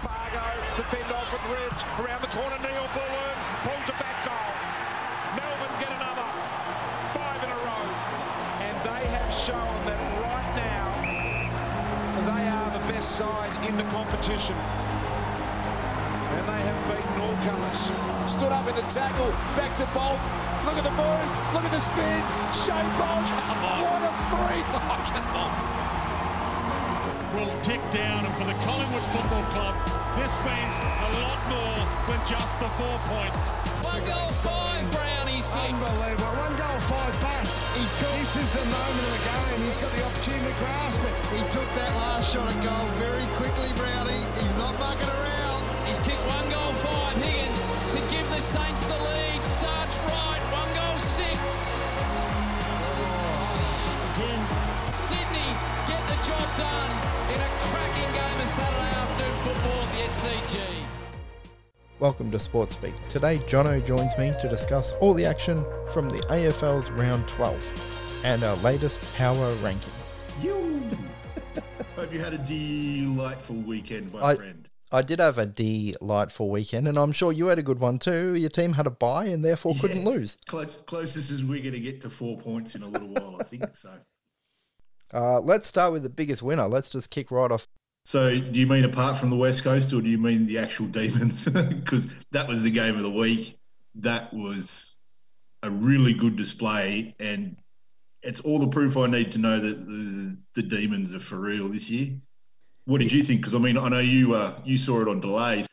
Spargo, the fend off with Ridge, around the corner, Neal-Bullen, pulls it back goal. Melbourne get another, five in a row. And they have shown that right now, they are the best side in the competition. And they have beaten all comers. Stood up in the tackle, back to Bolt. Look at the move, look at the spin. Shane Bolt, what a freak! will tick down, and for the Collingwood Football Club, this means a lot more than just the four points. One goal, five brownies. Unbelievable. One goal, five butts. He took, this is the moment of the game. He's got the opportunity to grasp it. He took that last shot at goal very quickly, Brownie. Welcome to Sports Speak. Today, Jono joins me to discuss all the action from the AFL's round 12 and our latest power ranking. You. Hope you had a delightful weekend, my I- friend. I did have a delightful weekend, and I'm sure you had a good one too. Your team had a bye and therefore couldn't lose. Close, closest as we're going to get to four points in a little while, I think. So, Uh, let's start with the biggest winner. Let's just kick right off. So do you mean apart from the West Coast, or do you mean the actual Demons? Because that was the game of the week. That was a really good display, and it's all the proof I need to know that the, the Demons are for real this year. What did you think? Because I mean, I know you uh, you saw it on delays.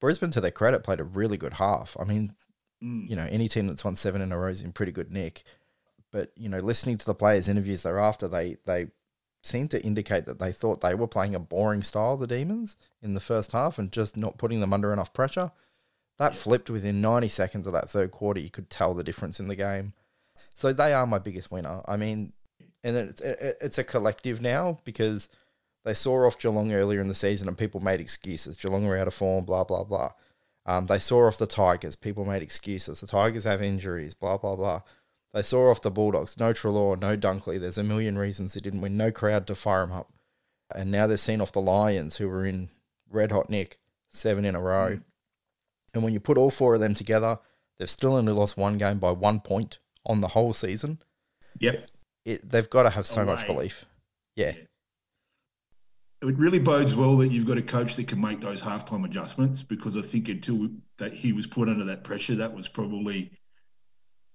Brisbane, to their credit, played a really good half. I mean, Mm. you know, any team that's won seven in a row is in pretty good nick. But you know, listening to the players' interviews thereafter, they they seemed to indicate that they thought they were playing a boring style, the Demons, in the first half, and just not putting them under enough pressure. That flipped within ninety seconds of that third quarter. You could tell the difference in the game. So they are my biggest winner. I mean, and it's it's a collective now because they saw off Geelong earlier in the season and people made excuses. Geelong were out of form, blah blah blah. Um, they saw off the Tigers. People made excuses. The Tigers have injuries, blah, blah, blah. They saw off the Bulldogs. No Treloar, no Dunkley. There's a million reasons they didn't win. No crowd to fire them up. And now they've seen off the Lions, who were in red hot nick, seven in a row. Mm. And when you put all four of them together, they've still only lost one game by one point on the whole season. Yep. It, they've got to have so much Away. belief. Yeah. it really bodes well that you've got a coach that can make those halftime adjustments because I think until that he was put under that pressure, that was probably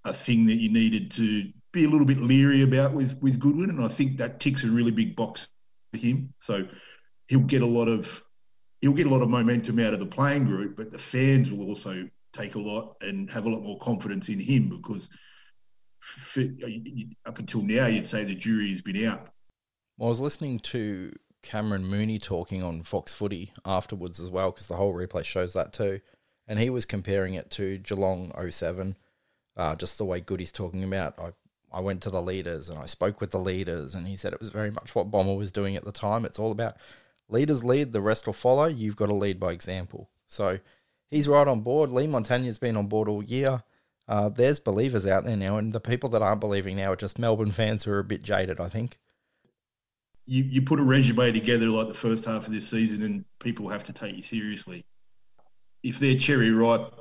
a thing that you needed to be a little bit leery about with with Goodwin, and I think that ticks a really big box for him. So he'll get a lot of he'll get a lot of momentum out of the playing group, but the fans will also take a lot and have a lot more confidence in him because for, up until now you'd say the jury has been out. Well, I was listening to Cameron Mooney talking on Fox Footy afterwards as well, because the whole replay shows that too. And he was comparing it to Geelong 07, uh, just the way Goody's talking about. I, I went to the leaders and I spoke with the leaders, and he said it was very much what Bomber was doing at the time. It's all about leaders lead, the rest will follow. You've got to lead by example. So he's right on board. Leigh Montagna's been on board all year. Uh, there's believers out there now, and the people that aren't believing now are just Melbourne fans who are a bit jaded, I think. you, you put a resume together like the first half of this season and people have to take you seriously. If they're cherry ripe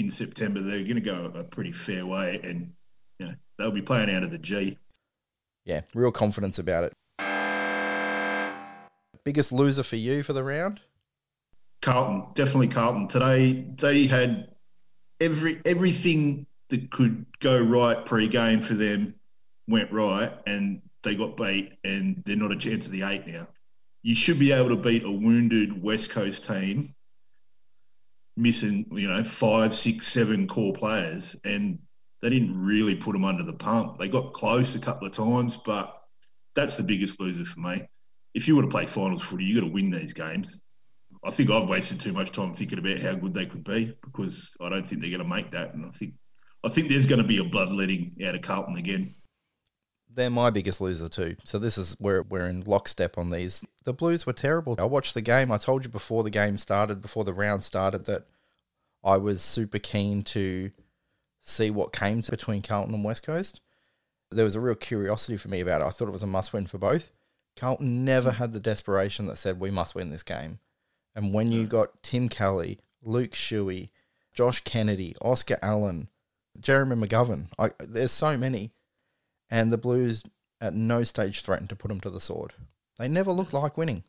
in September, they're going to go a pretty fair way and you know, they'll be playing out of the G. yeah, real confidence about it. Biggest loser for you for the round? Carlton, definitely Carlton. Today they had every everything that could go right pre-game for them went right, and they got beat, and they're not a chance of the eight now. You should be able to beat a wounded West Coast team, missing you know five, six, seven core players, and they didn't really put them under the pump. They got close a couple of times, but that's the biggest loser for me. If you were to play finals footy, you got to win these games. I think I've wasted too much time thinking about how good they could be because I don't think they're going to make that, and I think I think there's going to be a bloodletting out of Carlton again. They're my biggest loser too. So this is where we're in lockstep on these. The Blues were terrible. I watched the game. I told you before the game started, before the round started, that I was super keen to see what came to between Carlton and West Coast. There was a real curiosity for me about it. I thought it was a must win for both. Carlton never had the desperation that said we must win this game. And when you got Tim Kelly, Luke Shuey, Josh Kennedy, Oscar Allen, Jeremy McGovern, I, there's so many, and the Blues at no stage threatened to put them to the sword. They never looked like winning.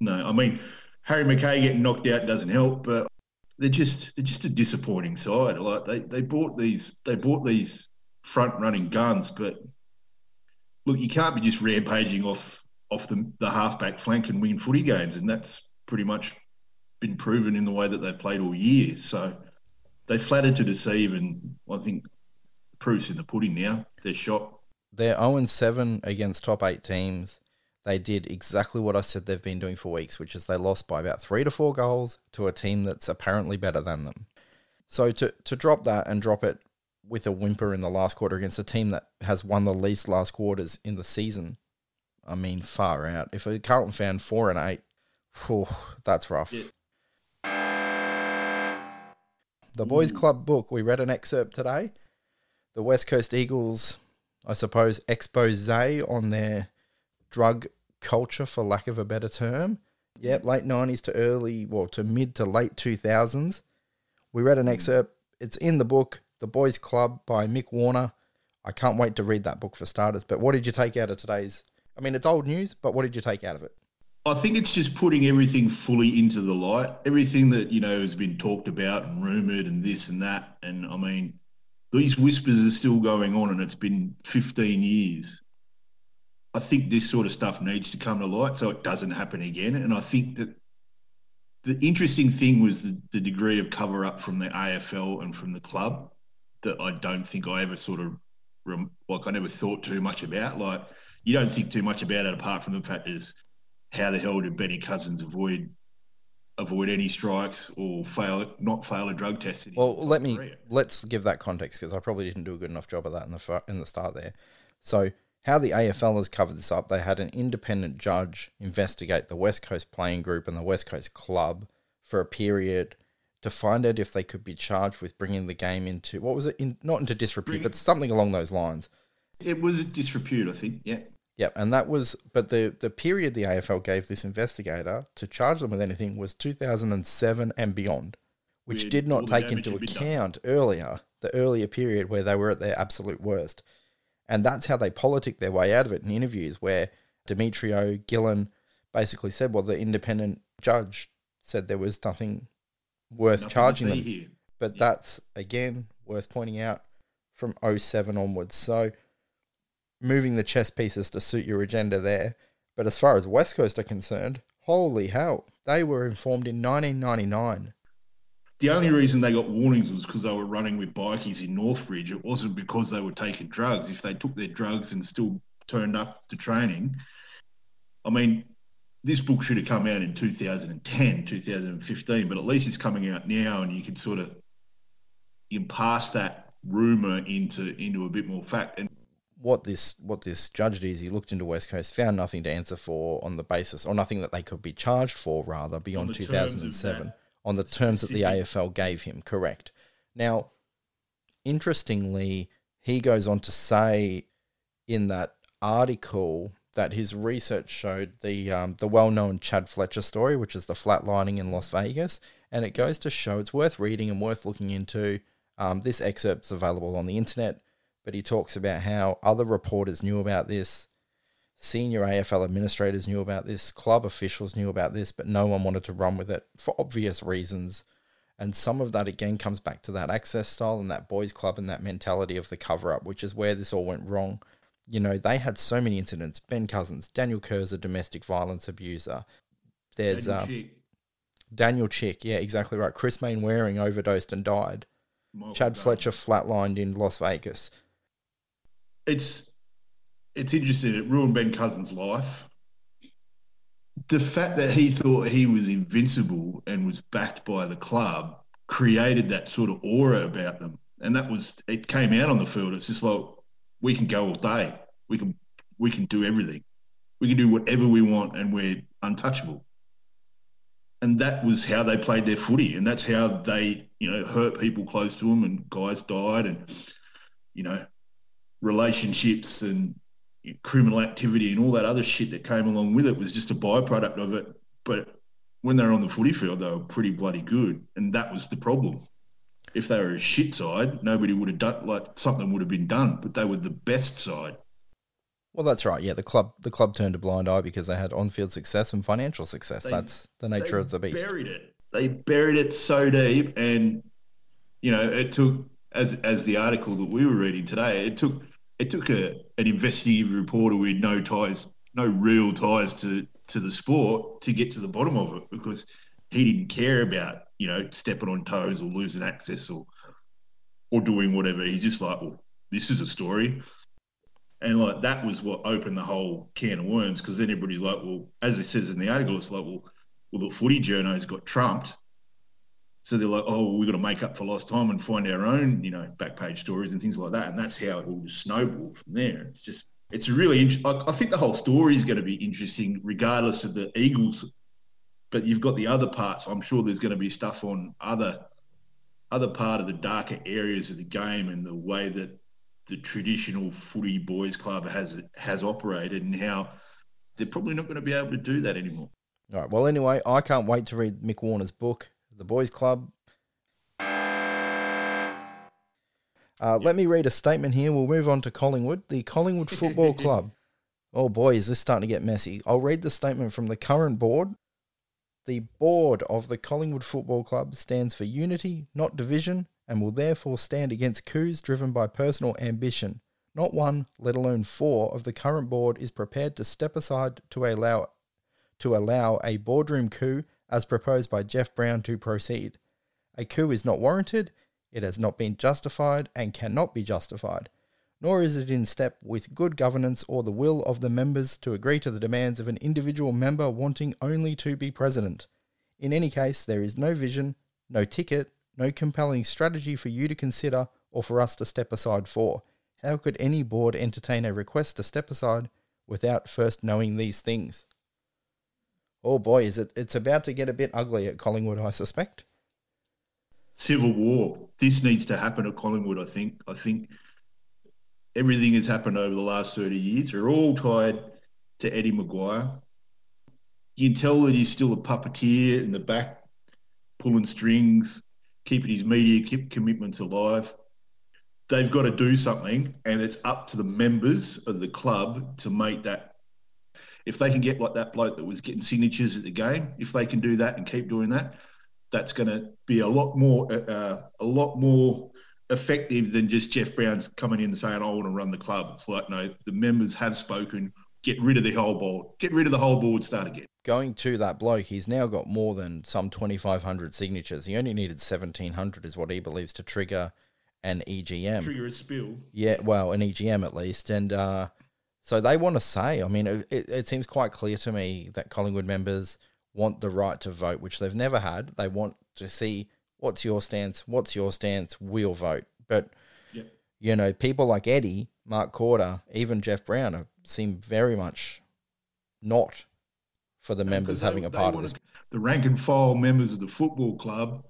No, I mean Harry McKay getting knocked out doesn't help, but they're just they're just a disappointing side. Like they, they bought these they bought these front running guns, but look, you can't be just rampaging off off the the halfback flank and win footy games, and that's pretty much been proven in the way that they've played all year. So they flattered to deceive, and I think proof's in the pudding now. They're shot. They're 0 7 against top eight teams. They did exactly what I said they've been doing for weeks, which is they lost by about three to four goals to a team that's apparently better than them. So to, to drop that and drop it with a whimper in the last quarter against a team that has won the least last quarters in the season, I mean, far out. If a Carlton fan, four and eight, whew, that's rough. Yeah. The Boys Club book, we read an excerpt today. The West Coast Eagles, I suppose, expose on their drug culture, for lack of a better term. Yep, mm. late 90s to early, well, to mid to late 2000s. We read an mm. excerpt. It's in the book, The Boys Club by Mick Warner. I can't wait to read that book for starters. But what did you take out of today's? I mean, it's old news, but what did you take out of it? I think it's just putting everything fully into the light. Everything that, you know, has been talked about and rumoured and this and that. And I mean, these whispers are still going on and it's been 15 years. I think this sort of stuff needs to come to light so it doesn't happen again. And I think that the interesting thing was the, the degree of cover up from the AFL and from the club that I don't think I ever sort of, like, I never thought too much about. Like, you don't think too much about it apart from the fact is how the hell did Benny Cousins avoid avoid any strikes or fail not fail a drug test? Well, let me career? let's give that context because I probably didn't do a good enough job of that in the in the start there. So how the AFL has covered this up, they had an independent judge investigate the West Coast playing group and the West Coast club for a period to find out if they could be charged with bringing the game into what was it? In, not into disrepute, but something along those lines. It was a disrepute, I think. Yeah. Yep, and that was, but the the period the AFL gave this investigator to charge them with anything was 2007 and beyond, which did not take into account earlier the earlier period where they were at their absolute worst, and that's how they politic their way out of it in interviews where Demetriou Gillon basically said, well, the independent judge said there was nothing worth nothing charging them, here. but that's again worth pointing out from 07 onwards. So moving the chess pieces to suit your agenda there. But as far as West Coast are concerned, holy hell, they were informed in 1999. The only reason they got warnings was because they were running with bikies in Northbridge. It wasn't because they were taking drugs. If they took their drugs and still turned up to training, I mean, this book should have come out in 2010, 2015, but at least it's coming out now, and you can sort of pass that rumor into into a bit more fact. And what this what this judge did is he looked into West Coast, found nothing to answer for on the basis, or nothing that they could be charged for, rather beyond two thousand and seven, on the terms that the AFL gave him. Correct. Now, interestingly, he goes on to say in that article that his research showed the um, the well known Chad Fletcher story, which is the flatlining in Las Vegas, and it goes to show it's worth reading and worth looking into. Um, this excerpt's available on the internet but he talks about how other reporters knew about this, senior AFL administrators knew about this, club officials knew about this, but no one wanted to run with it for obvious reasons. And some of that again comes back to that access style and that boys' club and that mentality of the cover up, which is where this all went wrong. You know, they had so many incidents. Ben Cousins, Daniel Kerr's a domestic violence abuser. There's Daniel, um, Chick. Daniel Chick, yeah, exactly right. Chris Mainwaring overdosed and died. Michael Chad Fletcher flatlined in Las Vegas it's it's interesting. It ruined Ben Cousins' life. The fact that he thought he was invincible and was backed by the club created that sort of aura about them, and that was it came out on the field. It's just like we can go all day. We can we can do everything. We can do whatever we want, and we're untouchable. And that was how they played their footy, and that's how they, you know, hurt people close to them, and guys died, and you know, relationships and criminal activity and all that other shit that came along with it was just a byproduct of it. But when they were on the footy field, they were pretty bloody good, and that was the problem. If they were a shit side, nobody would have done like something would have been done, but they were the best side. Well, that's right. Yeah, the club the club turned a blind eye because they had on field success and financial success. They- that's the nature of the beast. Buried it. They buried it so deep, and you know it took as as the article that we were reading today. It took it took a an investigative reporter with no ties, no real ties to to the sport to get to the bottom of it because he didn't care about you know stepping on toes or losing access or or doing whatever. He's just like, well, this is a story. And like that was what opened the whole can of worms because then everybody's like, well, as it says in the article, it's like, well, well, the footy journos got trumped. So they're like, oh, well, we've got to make up for lost time and find our own, you know, back page stories and things like that. And that's how it all just snowballed from there. It's just, it's really interesting. I, I think the whole story is going to be interesting, regardless of the Eagles. But you've got the other parts. I'm sure there's going to be stuff on other, other part of the darker areas of the game and the way that the traditional footy boys club has has operated and how they're probably not going to be able to do that anymore. All right. Well, anyway, I can't wait to read Mick Warner's book, The Boys Club. Uh, Let me read a statement here. We'll move on to Collingwood. The Collingwood Football Club. Oh boy, is this starting to get messy. I'll read the statement from the current board. The board of the Collingwood Football Club stands for unity, not division, and will therefore stand against coups driven by personal ambition. Not one, let alone four, of the current board is prepared to step aside to allow to allow a boardroom coup as proposed by Jeff Brown to proceed. A coup is not warranted, it has not been justified, and cannot be justified, nor is it in step with good governance or the will of the members to agree to the demands of an individual member wanting only to be president. In any case, there is no vision, no ticket, no compelling strategy for you to consider or for us to step aside for. How could any board entertain a request to step aside without first knowing these things? Oh boy, is it it's about to get a bit ugly at Collingwood, I suspect. Civil war. This needs to happen at Collingwood. I think. I think everything has happened over the last thirty years. They're all tied to Eddie McGuire. You can tell that he's still a puppeteer in the back, pulling strings, keeping his media commitments alive. They've got to do something, and it's up to the members of the club to make that. If they can get like that bloke that was getting signatures at the game, if they can do that and keep doing that, that's going to be a lot more, uh, a lot more effective than just Jeff Brown's coming in and saying, "I want to run the club." It's like no, the members have spoken. Get rid of the whole board. Get rid of the whole board. Start again. Going to that bloke, he's now got more than some 2,500 signatures. He only needed 1,700, is what he believes, to trigger an EGM. Trigger a spill. Yeah, well, an EGM at least. And uh, so they want to say, I mean, it, it seems quite clear to me that Collingwood members want the right to vote, which they've never had. They want to see what's your stance, what's your stance, we'll vote. But, Yep. you know, people like Eddie, Mark Korda, even Jeff Brown are, seem very much not for the members they- having a part of this. The rank and file members of the football club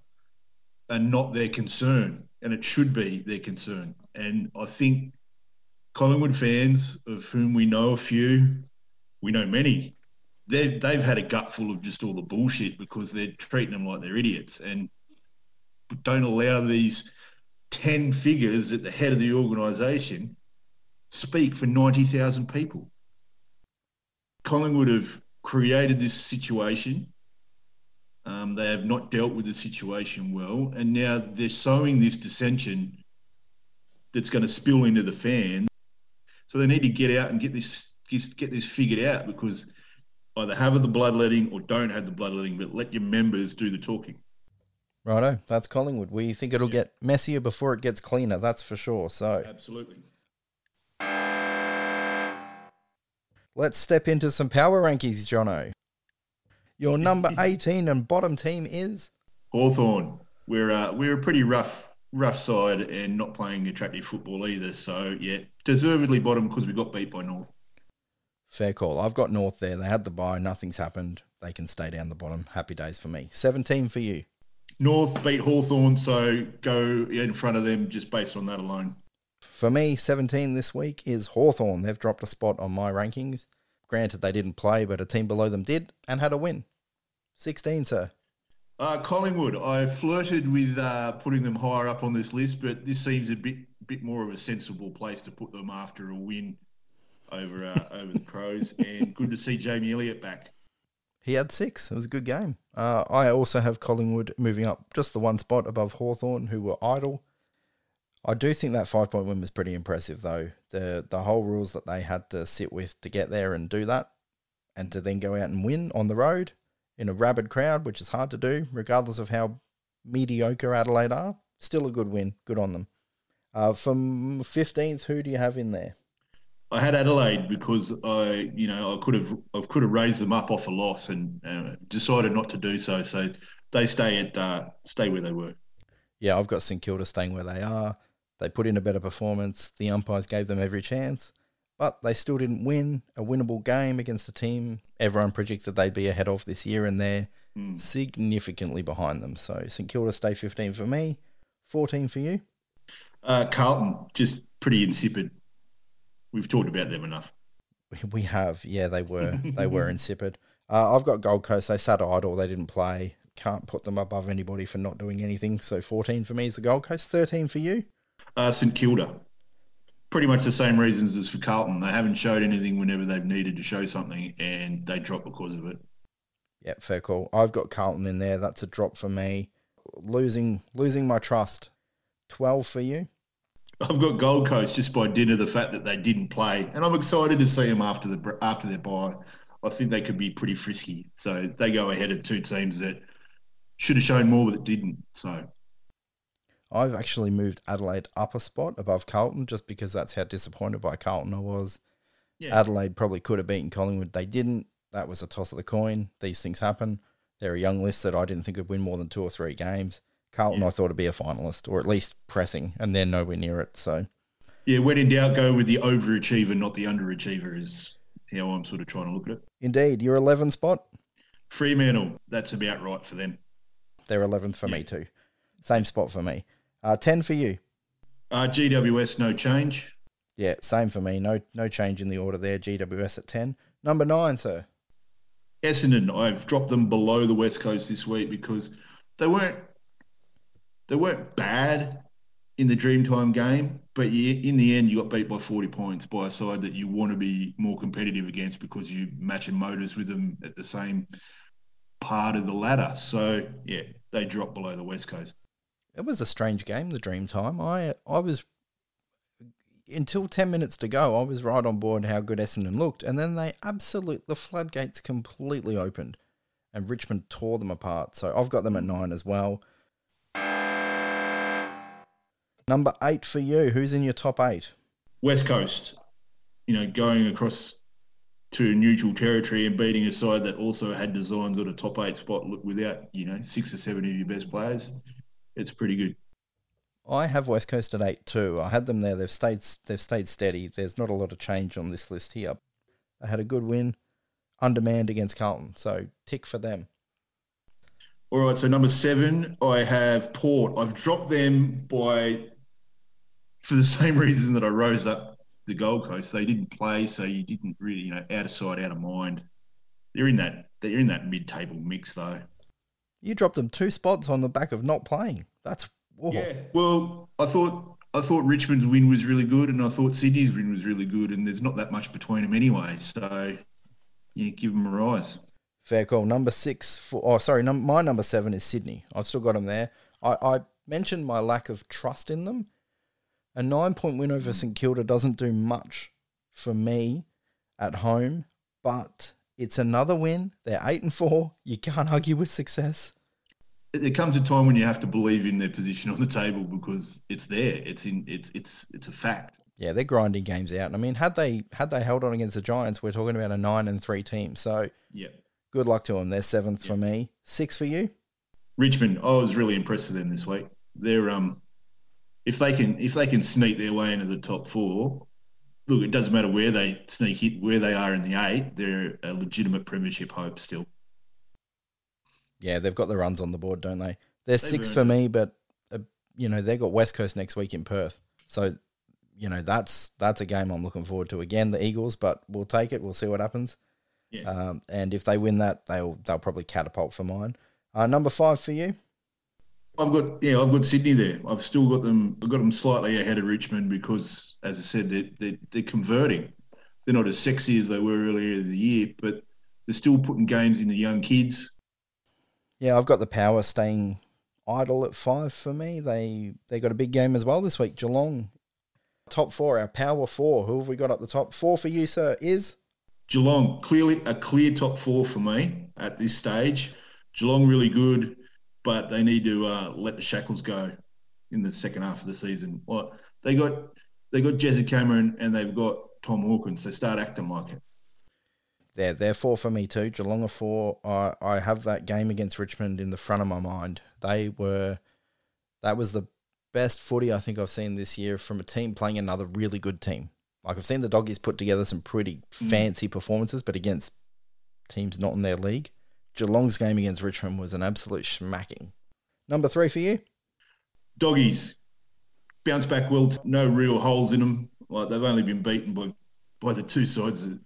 are not their concern, and it should be their concern. And I think Collingwood fans, of whom we know a few, we know many, they've they've had a gutful of just all the bullshit because they're treating them like they're idiots and don't allow these ten figures at the head of the organisation speak for ninety thousand people. Collingwood have created this situation. Um, they have not dealt with the situation well, and now they're sowing this dissension that's going to spill into the fans. So they need to get out and get this get this figured out because either have the bloodletting or don't have the bloodletting, but let your members do the talking. Righto, that's Collingwood. We think it'll get messier before it gets cleaner, that's for sure. So Absolutely. let's step into some power rankings, Jono. Your number 18 and bottom team is Hawthorn. We're uh, we're a pretty rough rough side and not playing attractive football either. So yeah, deservedly bottom because we got beat by North. Fair call. I've got North there. They had the buy. Nothing's happened. They can stay down the bottom. Happy days for me. 17 for you. North beat Hawthorn, so go in front of them just based on that alone. For me, 17 this week is Hawthorn. They've dropped a spot on my rankings. Granted, they didn't play, but a team below them did and had a win. 16, sir. Uh, Collingwood, I flirted with uh, putting them higher up on this list, but this seems a bit bit more of a sensible place to put them after a win over uh, over the Crows. And good to see Jamie Elliott back. He had six. It was a good game. Uh, I also have Collingwood moving up just the one spot above Hawthorn, who were idle. I do think that five point win was pretty impressive, though. The the whole rules that they had to sit with to get there and do that, and to then go out and win on the road in a rabid crowd, which is hard to do, regardless of how mediocre Adelaide are. Still a good win. Good on them. Uh, from 15th, who do you have in there? I had Adelaide because I, you know, I could have I could have raised them up off a loss and uh, decided not to do so. So they stay at uh, stay where they were. Yeah, I've got St Kilda staying where they are. They put in a better performance. The umpires gave them every chance, but they still didn't win a winnable game against a team everyone predicted they'd be ahead of this year, and they're Mm. significantly behind them. So St Kilda stay 15 for me, 14 for you. Uh, Carlton just pretty insipid. We've talked about them enough. We- have, yeah, they were they were insipid. Uh, I've got Gold Coast. They sat idle. They didn't play. Can't put them above anybody for not doing anything. So 14 for me is the Gold Coast. 13 for you. Uh, St Kilda, pretty much the same reasons as for Carlton. They haven't showed anything whenever they've needed to show something, and they drop because of it. Yeah, fair call. I've got Carlton in there. That's a drop for me. Losing losing my trust. 12 for you. I've got Gold Coast just by dint of the fact that they didn't play, and I'm excited to see them after the after their bye. I think they could be pretty frisky, so they go ahead of two teams that should have shown more, but didn't. So I've actually moved Adelaide up a spot above Carlton just because that's how disappointed by Carlton I was. yeah, Adelaide probably could have beaten Collingwood. They didn't. That was a toss of the coin. These things happen. They're a young list that I didn't think would win more than two or three games. Carlton, Yeah. I thought would be a finalist or at least pressing, and they're nowhere near it. So yeah. When in doubt, go with the overachiever, not the underachiever. Is how I'm sort of trying to look at it. indeed, your 11 spot. Fremantle, that's about right for them. They're 11th for me too. Same spot for me. Uh, 10 for you. Uh, GWS, no change. Yeah, same for me. No, no change in the order there. GWS at 10. Number nine, sir. Essendon, I've dropped them below the West Coast this week because they weren't they weren't bad in the Dreamtime game, but you, in the end, you got beat by 40 points by a side that you want to be more competitive against because you matching motors with them at the same part of the ladder. So yeah, they dropped below the West Coast. It was a strange game, the dream time. I I was until ten minutes to go, I was right on board how good Essendon looked, and then they absolute the floodgates completely opened, and Richmond tore them apart. So I've got them at nine as well. Number eight for you. Who's in your top eight? West Coast, you know, going across to neutral territory and beating a side that also had designs on a top eight spot without, you know, six or seven of your best players. It's pretty good. I have West Coast at eight too. I had them there. They've stayed they've stayed steady. There's not a lot of change on this list here. They had a good win, undermanned against Carlton. So tick for them. All right, so number seven, I have Port. I've dropped them by for the same reason that I rose up the Gold Coast. They didn't play, so you didn't really, you know, out of sight, out of mind. They're in that they're in that mid table mix though. You dropped them two spots on the back of not playing. That's whoa. Yeah. Well, I thought I thought Richmond's win was really good, and I thought Sydney's win was really good, and there's not that much between them anyway. So, yeah, give them a rise. Fair call. Number six for oh sorry, num- my number seven is Sydney. I've still got them there. I, I mentioned my lack of trust in them. A nine point win over St Kilda doesn't do much for me at home, but it's another win. They're eight and four. You can't argue with success. There comes a time when you have to believe in their position on the table because it's there. It's in. It's it's it's a fact. Yeah, they're grinding games out. And I mean, had they had they held on against the Giants, we're talking about a nine and three team. So Yeah. good luck to them. They're seventh for me. Six for you. Richmond, I was really impressed with them this week. They're um, if they can if they can sneak their way into the top four, look, it doesn't matter where they sneak it, where they are in the eight. They're a legitimate premiership hope still. Yeah, they've got the runs on the board, don't they? They're six earned for me, but uh, you know they've got West Coast next week in Perth, so you know that's that's a game I'm looking forward to. Again, the Eagles, but we'll take it. We'll see what happens. Yeah. Um, and if they win that, they'll they'll probably catapult for mine. Uh, number five for you. I've got yeah, I've got Sydney there. I've still got them. I've got them slightly ahead of Richmond because, as I said, they're, they're, they're converting. They're not as sexy as they were earlier in the year, but they're still putting games into young kids. Yeah, I've got the power staying idle at five for me. They they got a big game as well this week. Geelong, top four, our power four. Who have we got up the top? Four for you, sir. Is Geelong clearly a clear top four for me at this stage. Geelong really good, but they need to uh, let the shackles go in the second half of the season. Well, they got they got Jezza Cameron and they've got Tom Hawkins. They start acting like it. Yeah, they're four for me too. Geelong are four. I, I have that game against Richmond in the front of my mind. They were, that was the best footy I think I've seen this year from a team playing another really good team. Like I've seen the Doggies put together some pretty mm. fancy performances, but against teams not in their league. Geelong's game against Richmond was an absolute smacking. Number three for you? Doggies bounce back well. No real holes in them. Like they've only been beaten by by the two sides. That,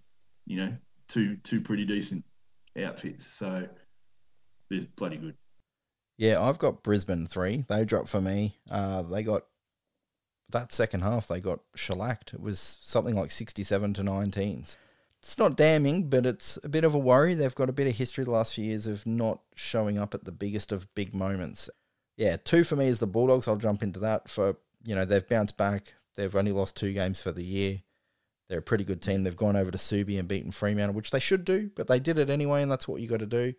you know, two two pretty decent outfits. So they're bloody good. Yeah, I've got Brisbane three. They dropped for me. Uh, they got that second half. They got shellacked. It was something like sixty-seven to nineteen. It's not damning, but it's a bit of a worry. They've got a bit of history the last few years of not showing up at the biggest of big moments. Yeah, two for me is the Bulldogs. I'll jump into that. For you know, they've bounced back. They've only lost two games for the year. They're a pretty good team. They've gone over to Subi and beaten Fremantle, which they should do, but they did it anyway, and that's what you got to do.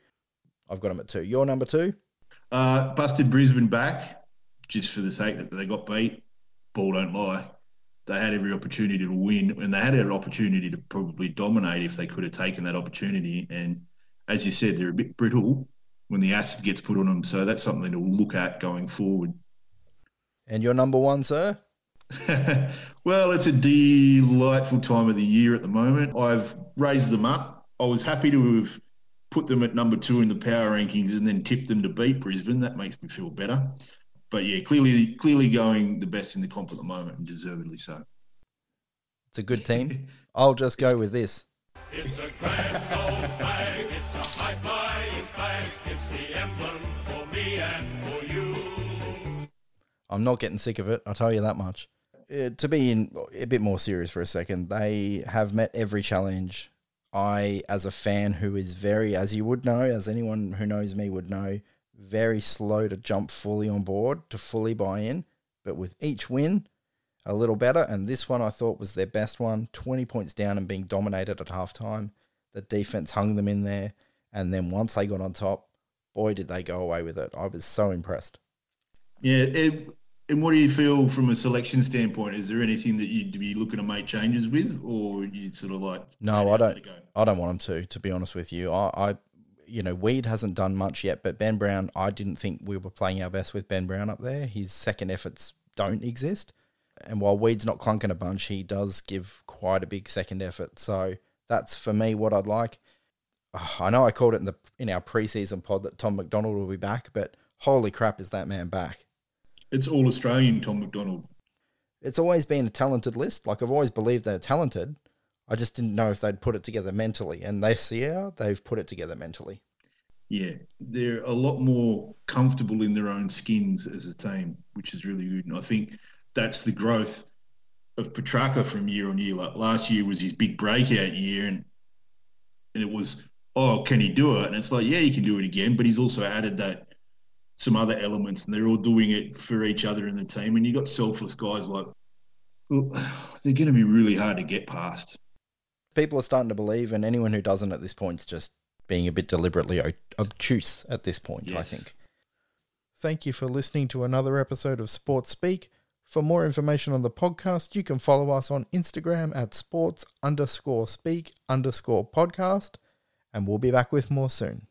I've got them at two. Your number two? Uh, busted Brisbane back just for the sake that they got beat. Ball don't lie. They had every opportunity to win, and they had an opportunity to probably dominate if they could have taken that opportunity. And as you said, they're a bit brittle when the acid gets put on them. So that's something to look at going forward. And your number one, sir? well, it's a delightful time of the year at the moment. I've raised them up. I was happy to have put them at number two in the power rankings and then tipped them to beat Brisbane. That makes me feel better. But yeah, clearly, clearly going the best in the comp at the moment, and deservedly so. It's a good team. I'll just go with this. It's a grand old flag. It's a high flying flag. It's the emblem for me and for you. I'm not getting sick of it. I'll tell you that much. Uh, to be in a bit more serious for a second, they have met every challenge. I, as a fan who is very, as you would know, as anyone who knows me would know, very slow to jump fully on board, to fully buy in. But with each win, a little better. And this one I thought was their best one 20 points down and being dominated at halftime. The defense hung them in there. And then once they got on top, boy, did they go away with it. I was so impressed. Yeah. It, and what do you feel from a selection standpoint? Is there anything that you'd be looking to make changes with, or you sort of like? No, I don't. I don't want them to. To be honest with you, I, I, you know, Weed hasn't done much yet, but Ben Brown, I didn't think we were playing our best with Ben Brown up there. His second efforts don't exist, and while Weed's not clunking a bunch, he does give quite a big second effort. So that's for me what I'd like. Oh, I know I called it in the in our preseason pod that Tom McDonald will be back, but holy crap, is that man back? It's all Australian Tom McDonald. It's always been a talented list. Like I've always believed they're talented. I just didn't know if they'd put it together mentally. And this year, they've put it together mentally. Yeah, they're a lot more comfortable in their own skins as a team, which is really good. And I think that's the growth of Petracca from year on year. Like last year was his big breakout year, and and it was, oh, can he do it? And it's like, yeah, he can do it again. But he's also added that some other elements, and they're all doing it for each other in the team. And you got selfless guys like well, they're going to be really hard to get past. People are starting to believe, and anyone who doesn't at this point is just being a bit deliberately obtuse at this point, yes. I think. Thank you for listening to another episode of Sports Speak. For more information on the podcast, you can follow us on Instagram at sports underscore speak underscore podcast, and we'll be back with more soon.